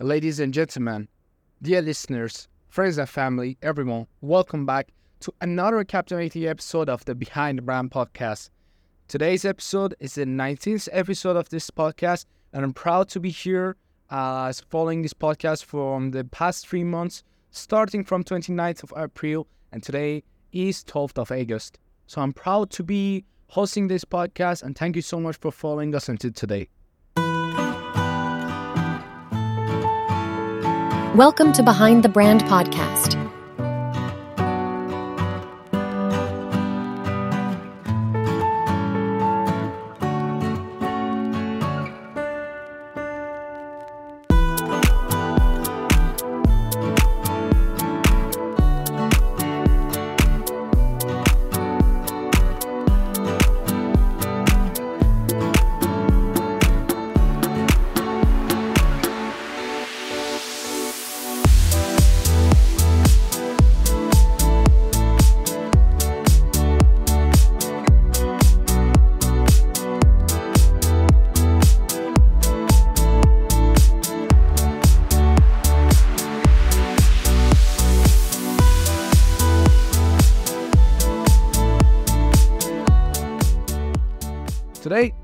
Ladies and gentlemen, dear listeners, friends and family, everyone, welcome back to another captivating episode of the Behind the Brand podcast. Today's episode is the 19th episode of this podcast, and I'm proud to be here uh, following this podcast from the past three months, starting from 29th of April, and today is 12th of August. So I'm proud to be hosting this podcast, and thank you so much for following us until today. Welcome to Behind the Brand podcast.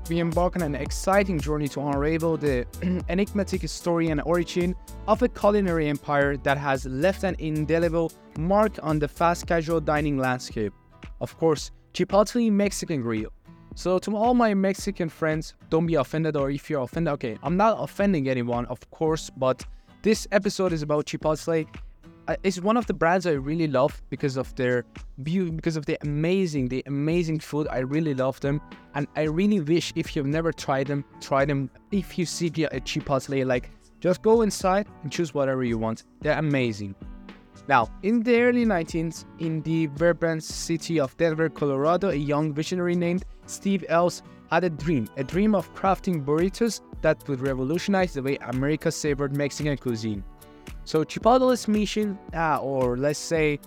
We embark on an exciting journey to unravel the enigmatic story and origin of a culinary empire that has left an indelible mark on the fast casual dining landscape. Of course, Chipotle Mexican Grill. So, to all my Mexican friends, don't be offended, or if you're offended, okay, I'm not offending anyone, of course, but this episode is about Chipotle it's one of the brands I really love because of their view, because of the amazing, the amazing food. I really love them, and I really wish if you've never tried them, try them. If you see a Chipotle, like just go inside and choose whatever you want. They're amazing. Now, in the early 19th, in the vibrant city of Denver, Colorado, a young visionary named Steve Ells had a dream, a dream of crafting burritos that would revolutionize the way America savored Mexican cuisine. So Chipotle's mission, uh, or let's say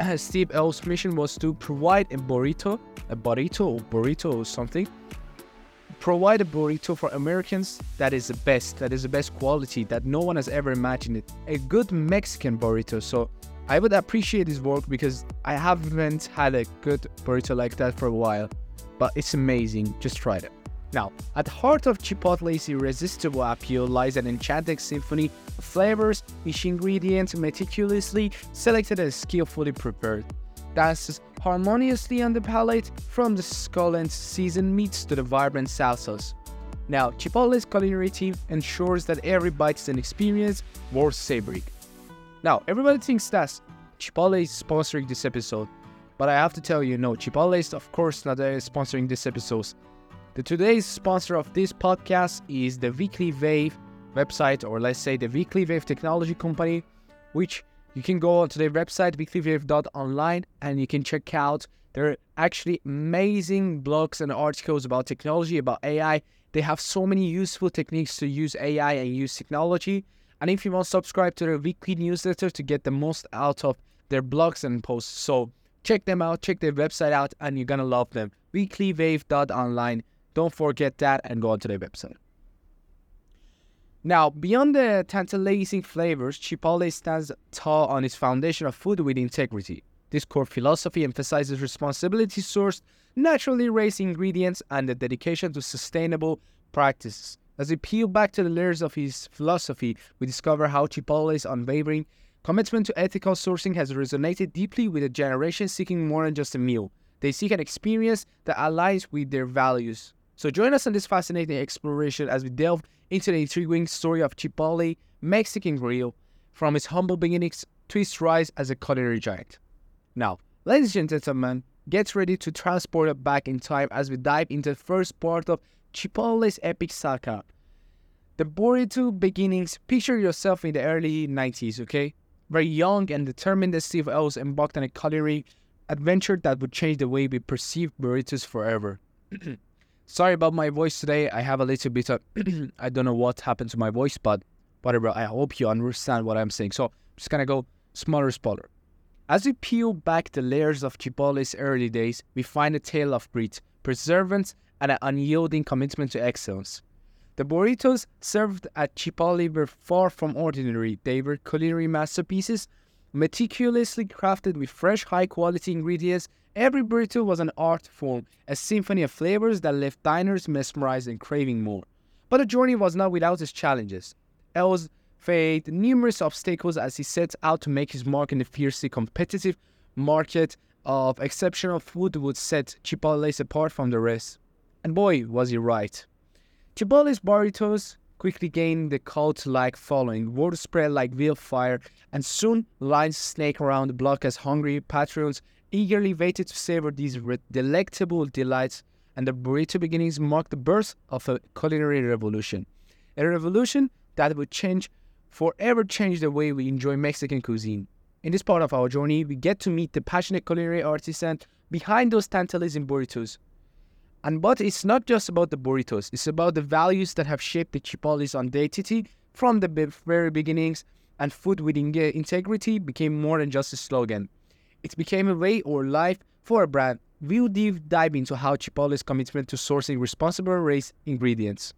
uh, Steve Ells' mission was to provide a burrito, a burrito or burrito or something, provide a burrito for Americans that is the best, that is the best quality that no one has ever imagined it. A good Mexican burrito. So I would appreciate his work because I haven't had a good burrito like that for a while, but it's amazing. Just try it. Now, at the heart of Chipotle's irresistible appeal lies an enchanting symphony of flavors, each ingredient meticulously selected and skillfully prepared. Dances harmoniously on the palate from the succulent seasoned meats to the vibrant salsas. Now, Chipotle's culinary team ensures that every bite is an experience worth savoring. Now, everybody thinks that Chipotle is sponsoring this episode, but I have to tell you, no, Chipotle is of course not uh, sponsoring this episode. The today's sponsor of this podcast is the Weekly Wave website, or let's say the Weekly Wave technology company, which you can go to their website, weeklywave.online, and you can check out their actually amazing blogs and articles about technology, about AI. They have so many useful techniques to use AI and use technology. And if you want to subscribe to their weekly newsletter to get the most out of their blogs and posts, so check them out, check their website out, and you're gonna love them. Weeklywave.online. Don't forget that and go on to their website. Now, beyond the tantalizing flavors, Chipotle stands tall on its foundation of food with integrity. This core philosophy emphasizes responsibility sourced, naturally raised ingredients and the dedication to sustainable practices. As we peel back to the layers of his philosophy, we discover how Chipotle's unwavering commitment to ethical sourcing has resonated deeply with a generation seeking more than just a meal. They seek an experience that aligns with their values. So join us on this fascinating exploration as we delve into the intriguing story of Chipotle Mexican Grill from its humble beginnings to its rise as a culinary giant. Now, ladies and gentlemen, get ready to transport us back in time as we dive into the first part of Chipotle's epic saga. The burrito beginnings, picture yourself in the early 90s, okay? Very young and determined Steve Ells embarked on a culinary adventure that would change the way we perceive burritos forever. Sorry about my voice today. I have a little bit of I don't know what happened to my voice, but whatever. I hope you understand what I'm saying. So I'm just gonna go smaller, smaller. As we peel back the layers of Chipotle's early days, we find a tale of grit, perseverance, and an unyielding commitment to excellence. The burritos served at Chipotle were far from ordinary. They were culinary masterpieces, meticulously crafted with fresh, high quality ingredients. Every burrito was an art form, a symphony of flavors that left diners mesmerized and craving more. But the journey was not without its challenges. Ells faced numerous obstacles as he set out to make his mark in the fiercely competitive market of exceptional food would set Chipotle's apart from the rest. And boy, was he right. Chipotle's burritos quickly gained the cult-like following. Word spread like wildfire, and soon lines snaked around the block as hungry patrons eagerly waited to savor these delectable delights. And the burrito beginnings marked the birth of a culinary revolution, a revolution that would change, forever change the way we enjoy Mexican cuisine. In this part of our journey, we get to meet the passionate culinary artisan behind those tantalizing burritos. And but it's not just about the burritos, it's about the values that have shaped the Chipotle's identity from the very beginnings, and food with integrity became more than just a slogan. It became a way or life for a brand. We'll deep dive into how Chipotle's commitment to sourcing responsible race ingredients.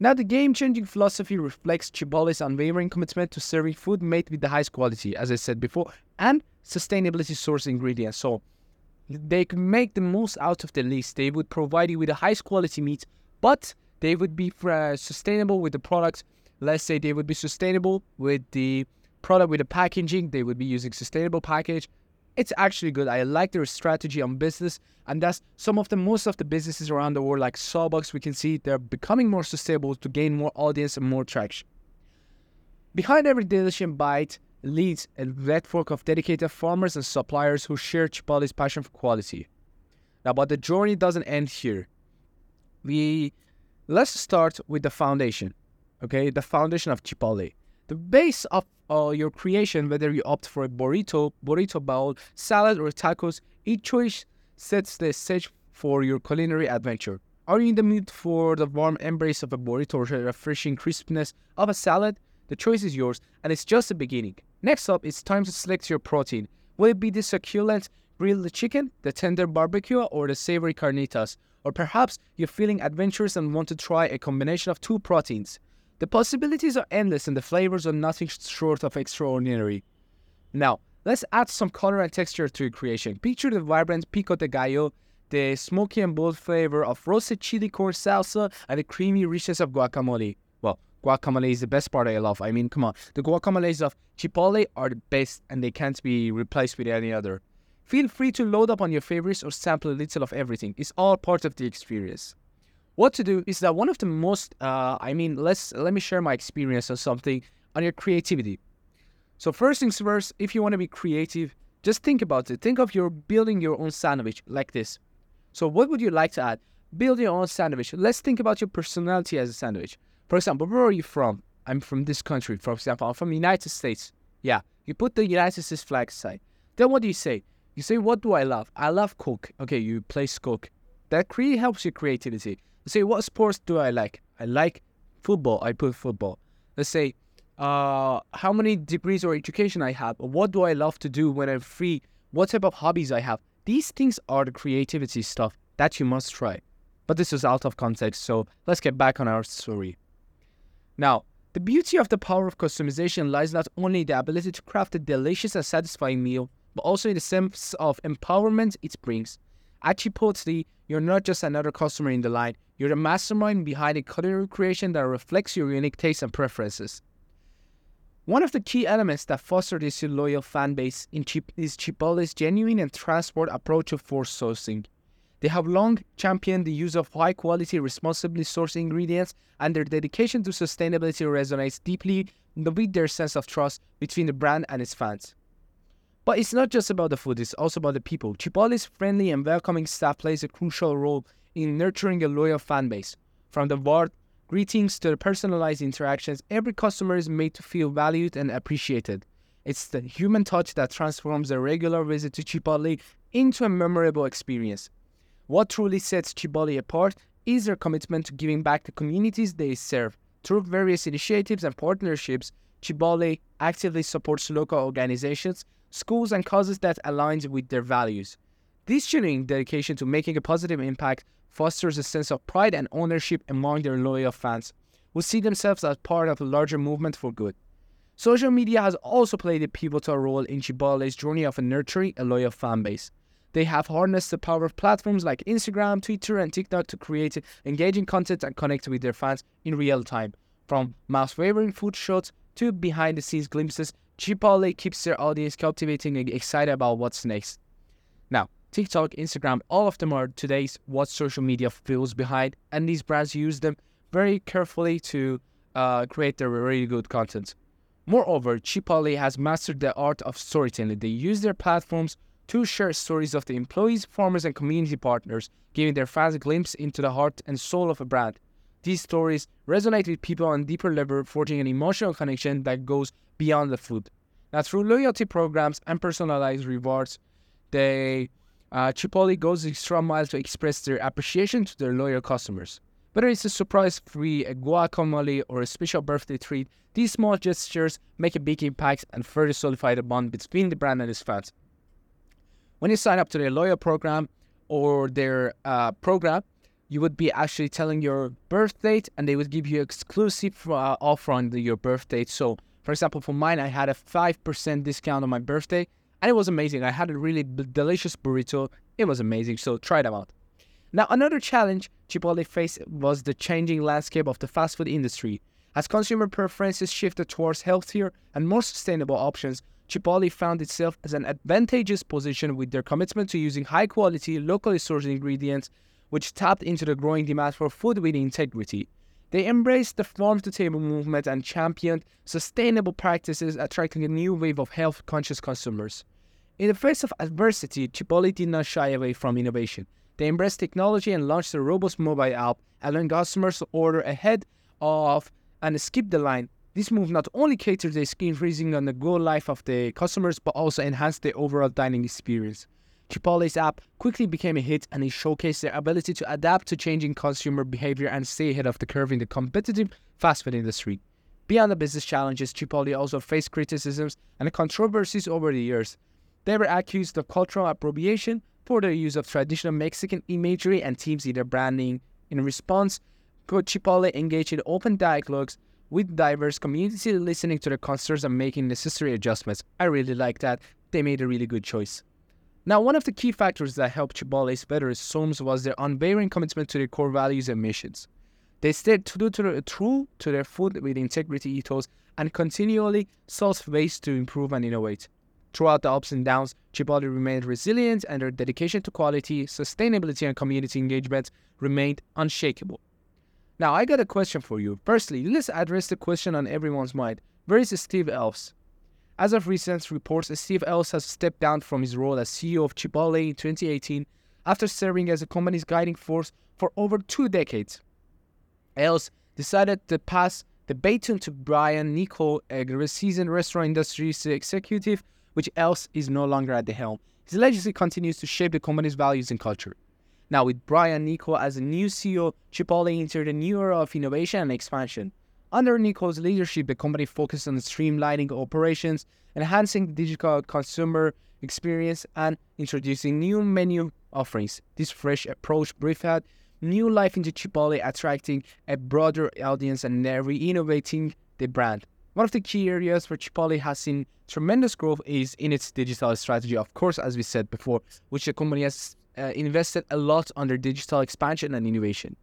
Now, the game changing philosophy reflects Chipotle's unwavering commitment to serving food made with the highest quality, as I said before, and sustainability source ingredients. So, they could make the most out of the least. They would provide you with the highest quality meat, but they would be uh, sustainable with the product. Let's say they would be sustainable with the product with the packaging. They would be using sustainable package. It's actually good. I like their strategy on business, and that's some of the most of the businesses around the world, like Starbucks. We can see they're becoming more sustainable to gain more audience and more traction. Behind every delicious bite leads a network of dedicated farmers and suppliers who share Chipotle's passion for quality. Now, but the journey doesn't end here. We let's start with the foundation. Okay, the foundation of Chipotle. The base of uh, your creation, whether you opt for a burrito, burrito bowl, salad, or tacos, each choice sets the stage for your culinary adventure. Are you in the mood for the warm embrace of a burrito or the refreshing crispness of a salad? The choice is yours, and it's just the beginning. Next up, it's time to select your protein. Will it be the succulent grilled chicken, the tender barbecue, or the savory carnitas? Or perhaps you're feeling adventurous and want to try a combination of two proteins. The possibilities are endless and the flavors are nothing short of extraordinary. Now, let's add some color and texture to your creation. Picture the vibrant pico de gallo, the smoky and bold flavor of roasted chili corn salsa, and the creamy richness of guacamole. Well, guacamole is the best part I love. I mean, come on. The guacamoles of Chipotle are the best and they can't be replaced with any other. Feel free to load up on your favorites or sample a little of everything. It's all part of the experience. What to do is that one of the most, uh, I mean, let's let me share my experience on something on your creativity. So first things first, if you want to be creative, just think about it. Think of your building your own sandwich like this. So what would you like to add? Build your own sandwich. Let's think about your personality as a sandwich. For example, where are you from? I'm from this country. For example, I'm from the United States. Yeah, you put the United States flag aside. Then what do you say? You say, what do I love? I love Coke. Okay, you place Coke. That really helps your creativity. Say, what sports do I like? I like football. I put football. Let's say, uh, how many degrees or education I have? What do I love to do when I'm free? What type of hobbies I have? These things are the creativity stuff that you must try. But this is out of context, so let's get back on our story. Now, the beauty of the power of customization lies not only in the ability to craft a delicious and satisfying meal, but also in the sense of empowerment it brings. At Chipotle, you're not just another customer in the line, you're the mastermind behind a culinary creation that reflects your unique tastes and preferences. One of the key elements that foster this loyal fan base Chip is Chipotle's genuine and transparent approach to food sourcing. They have long championed the use of high quality, responsibly sourced ingredients, and their dedication to sustainability resonates deeply with their sense of trust between the brand and its fans. But it's not just about the food, it's also about the people. Chipotle's friendly and welcoming staff plays a crucial role in nurturing a loyal fan base. From the warm greetings to the personalized interactions, every customer is made to feel valued and appreciated. It's the human touch that transforms a regular visit to Chipotle into a memorable experience. What truly sets Chipotle apart is their commitment to giving back to communities they serve. Through various initiatives and partnerships, Chipotle actively supports local organizations, schools, and causes that aligns with their values. This genuine dedication to making a positive impact fosters a sense of pride and ownership among their loyal fans, who see themselves as part of a larger movement for good. Social media has also played a pivotal role in Chipotle's journey of nurturing a loyal fan base. They have harnessed the power of platforms like Instagram, Twitter, and TikTok to create engaging content and connect with their fans in real time. From mouth-watering food shots to behind-the-scenes glimpses, Chipotle keeps their audience captivating and excited about what's next. Now, TikTok, Instagram, all of them are today's what social media feels behind, and these brands use them very carefully to uh, create their really good content. Moreover, Chipotle has mastered the art of storytelling. They use their platforms to share stories of the employees, farmers, and community partners, giving their fans a glimpse into the heart and soul of a brand. These stories resonate with people on a deeper level, forging an emotional connection that goes beyond the food. Now, through loyalty programs and personalized rewards, they uh, Chipotle goes extra mile to express their appreciation to their loyal customers. Whether it's a surprise free, a guacamole, or a special birthday treat, these small gestures make a big impact and further solidify the bond between the brand and its fans. When you sign up to their loyal program or their uh, program, you would be actually telling your birth date and they would give you exclusive uh, offer on the, your birth date. So, for example, for mine, I had a 5% discount on my birthday and it was amazing. I had a really b- delicious burrito. It was amazing. So, try them out. Now, another challenge Chipotle faced was the changing landscape of the fast food industry. As consumer preferences shifted towards healthier and more sustainable options, Chipotle found itself as an advantageous position with their commitment to using high quality, locally sourced ingredients, which tapped into the growing demand for food with integrity. They embraced the farm to table movement and championed sustainable practices, attracting a new wave of health conscious consumers. In the face of adversity, Chipotle did not shy away from innovation. They embraced technology and launched a robust mobile app, allowing customers to order ahead of and skip the line. This move not only catered to the increasing on the go life of the customers, but also enhanced the overall dining experience. Chipotle's app quickly became a hit and it showcased their ability to adapt to changing consumer behavior and stay ahead of the curve in the competitive fast food industry. Beyond the business challenges, Chipotle also faced criticisms and controversies over the years. They were accused of cultural appropriation, for their use of traditional Mexican imagery and themes in their branding. In response, Chipotle engaged in open dialogues with diverse communities, listening to their concerns and making necessary adjustments. I really like that. They made a really good choice. Now, one of the key factors that helped Chipotle better its homes was their unwavering commitment to their core values and missions. They stayed true to, their, food with integrity ethos and continually sought ways to improve and innovate. Throughout the ups and downs, Chipotle remained resilient and their dedication to quality, sustainability, and community engagement remained unshakable. Now, I got a question for you. Firstly, let's address the question on everyone's mind Where is Steve Ells? As of recent reports, Steve Ells has stepped down from his role as CEO of Chipotle in 2018 after serving as the company's guiding force for over two decades. Ells decided to pass the baton to Brian Niccol, a seasoned restaurant industry executive which Ells is no longer at the helm. His legacy continues to shape the company's values and culture. Now, with Brian Niccol as a new CEO, Chipotle entered a new era of innovation and expansion. Under Niccol's leadership, the company focused on streamlining operations, enhancing digital consumer experience, and introducing new menu offerings. This fresh approach breathed new life into Chipotle, attracting a broader audience and re-innovating the brand. One of the key areas where Chipotle has seen tremendous growth is in its digital strategy, of course, as we said before, which the company has uh, invested a lot on their digital expansion and innovation.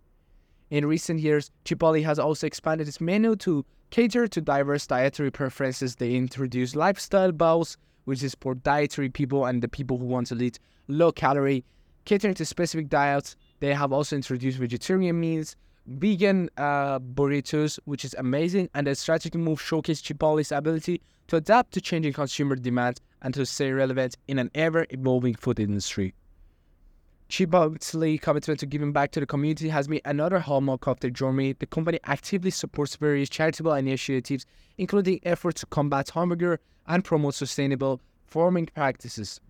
In recent years, Chipotle has also expanded its menu to cater to diverse dietary preferences. They introduced lifestyle bowls, which is for dietary people and the people who want to eat low calorie, catering to specific diets. They have also introduced vegetarian meals, vegan uh, burritos, which is amazing, and the strategic move showcased Chipotle's ability to adapt to changing consumer demands and to stay relevant in an ever-evolving food industry. Chipotle's commitment to giving back to the community has been another hallmark of their journey. The company actively supports various charitable initiatives, including efforts to combat hunger and promote sustainable farming practices.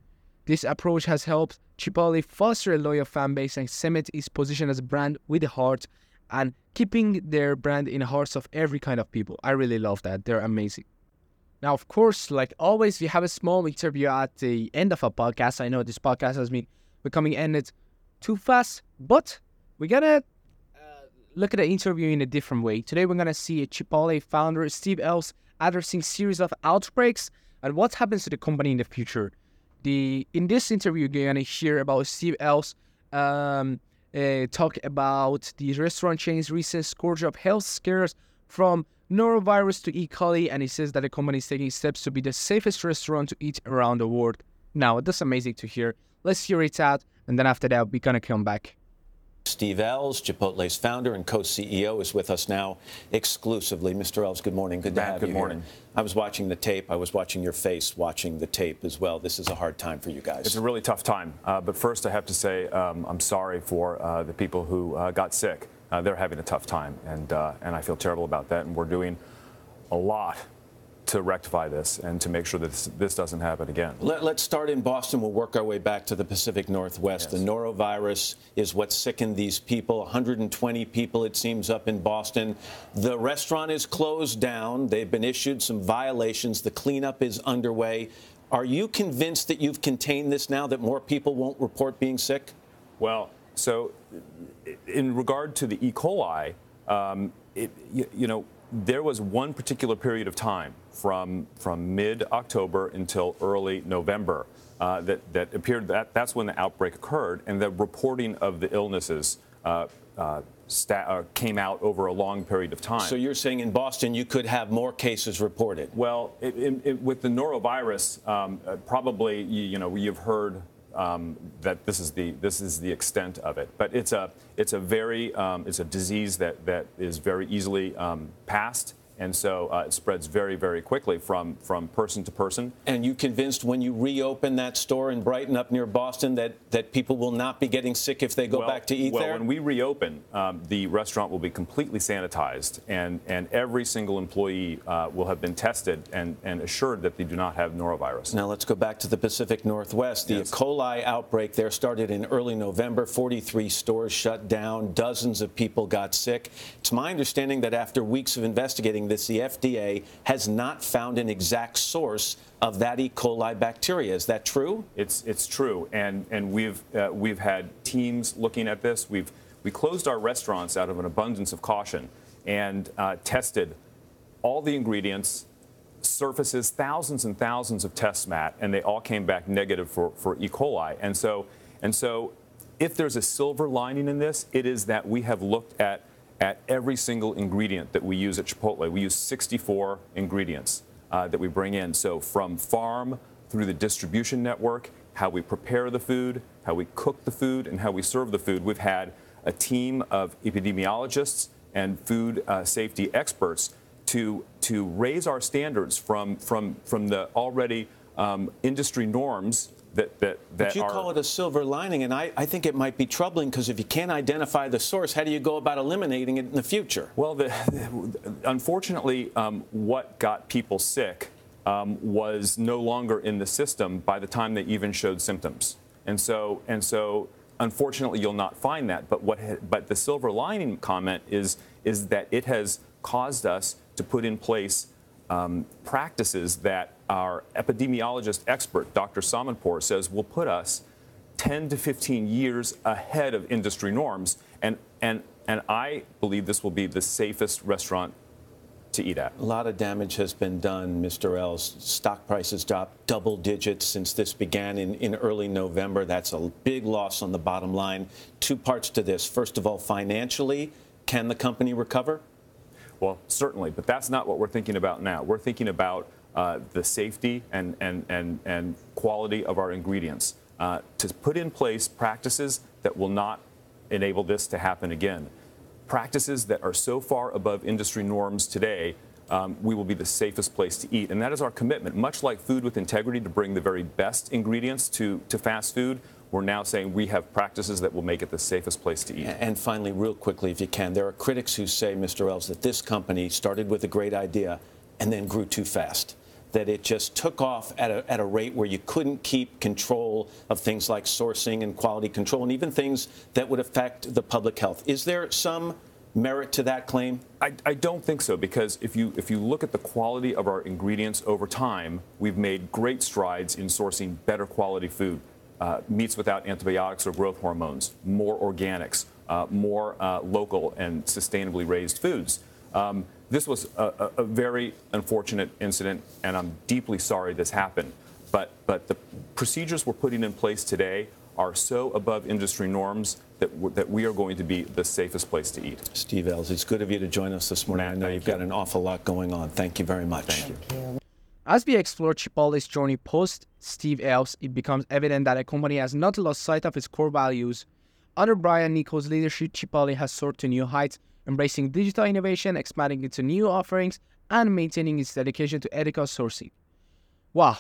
This approach has helped Chipotle foster a loyal fan base and cement its position as a brand with a heart and keeping their brand in the hearts of every kind of people. I really love that. They're amazing. Now, of course, like always, we have a small interview at the end of a podcast. I know this podcast has been becoming ended too fast. But we're gonna uh, look at the interview in a different way. Today we're gonna see a Chipotle founder Steve Ells addressing series of outbreaks and what happens to the company in the future. The in this interview you're gonna hear about Steve Ells um, uh, talk about the restaurant chain's recent scourge of health scares from norovirus to E. coli, and he says that the company is taking steps to be the safest restaurant to eat around the world. Now, that's amazing to hear. Let's hear it out, and then after that, we're gonna come back. Steve Ells, Chipotle's founder and co-CEO, is with us now exclusively. Mr. Ells, good morning. Good to Matt, have good you morning. Here. I was watching the tape. I was watching your face watching the tape as well. This is a hard time for you guys. It's a really tough time. Uh, but first, I have to say um, I'm sorry for uh, the people who uh, got sick. Uh, they're having a tough time, and uh, and I feel terrible about that. And we're doing a lot to rectify this and to make sure that this, this doesn't happen again. Let, us start in Boston. We'll work our way back to the Pacific Northwest. Yes. The norovirus is what sickened these people. 120 people, it seems, up in Boston. The restaurant is closed down. They've been issued some violations. The cleanup is underway. Are you convinced that you've contained this now, that more people won't report being sick? Well, so in regard to the E. coli, um, it, you, you know, there was one particular period of time from from mid October until early November uh, that that appeared that that's when the outbreak occurred, and the reporting of the illnesses. Uh, uh, sta- uh, came out over a long period of time. So you're saying in Boston you could have more cases reported? Well, it, it, it, with the norovirus, um, uh, probably you, you know you've heard um, that this is the this is the extent of it. But it's a it's a very um, it's a disease that that is very easily um, passed and so uh, it spreads very, very quickly from, from person to person. And you convinced when you reopen that store in Brighton up near Boston that, that people will not be getting sick if they go well, back to eat well, there? Well, when we reopen, um, the restaurant will be completely sanitized, and, and every single employee uh, will have been tested and, and assured that they do not have norovirus. Now let's go back to the Pacific Northwest. The yes. E. coli outbreak there started in early November. 43 stores shut down. Dozens of people got sick. It's my understanding that after weeks of investigating, this, the FDA has not found an exact source of that E. coli bacteria. Is that true? It's it's true, and and we've uh, we've had teams looking at this. We've we closed our restaurants out of an abundance of caution and uh, tested all the ingredients, surfaces, thousands and thousands of tests, Matt, and they all came back negative for, for E. coli. And so and so, if there's a silver lining in this, it is that we have looked at at every single ingredient that we use at Chipotle. We use 64 ingredients uh, that we bring in. So from farm through the distribution network, how we prepare the food, how we cook the food, and how we serve the food. We've had a team of epidemiologists and food uh, safety experts to, to raise our standards from, from, from the already um, industry norms that that, that but you are, call it a silver lining, and I, I think it might be troubling because if you can't identify the source, how do you go about eliminating it in the future? Well, the, unfortunately, um, what got people sick um, was no longer in the system by the time they even showed symptoms, and so and so. Unfortunately, you'll not find that. But what? But the silver lining comment is is that it has caused us to put in place um, practices that our epidemiologist expert, Dr. Samadpour, says will put us 10 to 15 years ahead of industry norms. And, and, and I believe this will be the safest restaurant to eat at. A lot of damage has been done, Mr. Ells. Stock prices dropped double digits since this began in, in early November. That's a big loss on the bottom line. Two parts to this. First of all, financially, can the company recover? Well, certainly, but that's not what we're thinking about now. We're thinking about uh, the safety and, and, and, and quality of our ingredients uh, to put in place practices that will not enable this to happen again. Practices that are so far above industry norms today, um, we will be the safest place to eat. And that is our commitment. Much like Food with Integrity to bring the very best ingredients to, to fast food, we're now saying we have practices that will make it the safest place to eat. And finally, real quickly, if you can, there are critics who say, Mr. Ells, that this company started with a great idea and then grew too fast. That it just took off at a, at a rate where you couldn't keep control of things like sourcing and quality control and even things that would affect the public health. Is there some merit to that claim? I, I, don't think so because if you if you look at the quality of our ingredients over time, we've made great strides in sourcing better quality food uh, meats without antibiotics or growth hormones, more organics, uh, more uh, local and sustainably raised foods. Um, this was a, a, a, very unfortunate incident, and I'm deeply sorry this happened. But, but the procedures we're putting in place today are so above industry norms that, that we are going to be the safest place to eat. Steve Ells, it's good of you to join us this morning. Matt, I know you've you. got an awful lot going on. Thank you very much. Thank you. As we explore Chipotle's journey post Steve Ells, it becomes evident that a company has not lost sight of its core values. Under Brian Niccol's leadership, Chipotle has soared to new heights, embracing digital innovation, expanding into new offerings, and maintaining its dedication to ethical sourcing. Wow,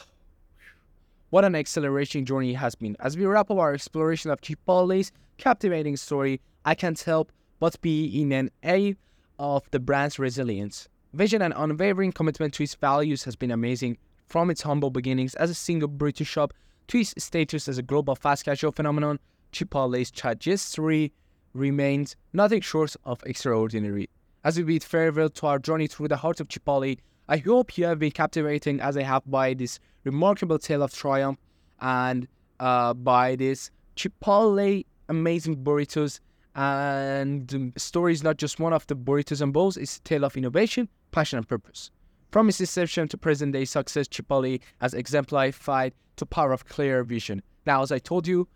what an accelerating journey it has been. As we wrap up our exploration of Chipotle's captivating story, I can't help but be in an awe of the brand's resilience. Vision and unwavering commitment to its values has been amazing, from its humble beginnings as a single British shop to its status as a global fast casual phenomenon. Chipotle's trajectory remains nothing short of extraordinary. As we bid farewell to our journey through the heart of Chipotle, I hope you have been captivating as I have by this remarkable tale of triumph and uh, by this Chipotle amazing burritos. And the story is not just one of the burritos and bowls, it's a tale of innovation, passion, and purpose. From its inception to present day success, Chipotle has exemplified the power of clear vision. Now, as I told you,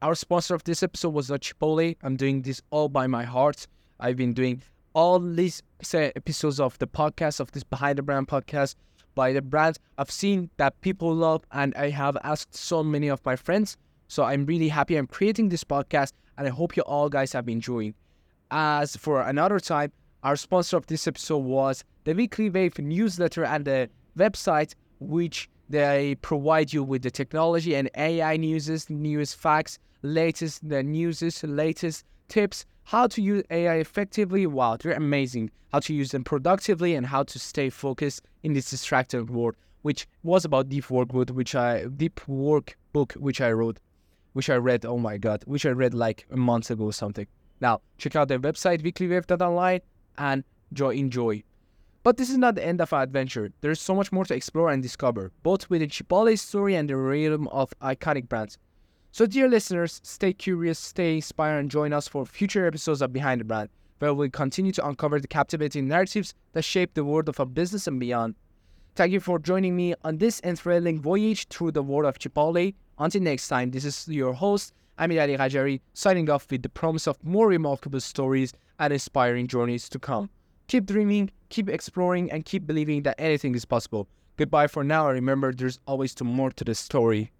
our sponsor of this episode was not Chipotle. I'm doing this all by my heart. I've been doing all these episodes of the podcast, of this Behind the Brand podcast by the brands I've seen that people love, and I have asked so many of my friends. So I'm really happy I'm creating this podcast, and I hope you all guys have been enjoying. As for another time, our sponsor of this episode was the Weekly Wave newsletter and the website, which they provide you with the technology and AI news, news facts, latest the news, latest tips how to use AI effectively. Wow, they're amazing. How to use them productively and how to stay focused in this distracted world, which was about deep work book, which I deep work book which I wrote, which I read. Oh my god, which I read like a month ago or something. Now check out their website weeklywave.online and joy enjoy. But this is not the end of our adventure. There is so much more to explore and discover, both within Chipotle's story and the realm of iconic brands. So, dear listeners, stay curious, stay inspired, and join us for future episodes of Behind the Brand, where we'll continue to uncover the captivating narratives that shape the world of our business and beyond. Thank you for joining me on this enthralling voyage through the world of Chipotle. Until next time, this is your host, Amir Ali Rajari, signing off with the promise of more remarkable stories and inspiring journeys to come. Keep dreaming, keep exploring, and keep believing that anything is possible. Goodbye for now, and remember there's always more to the story.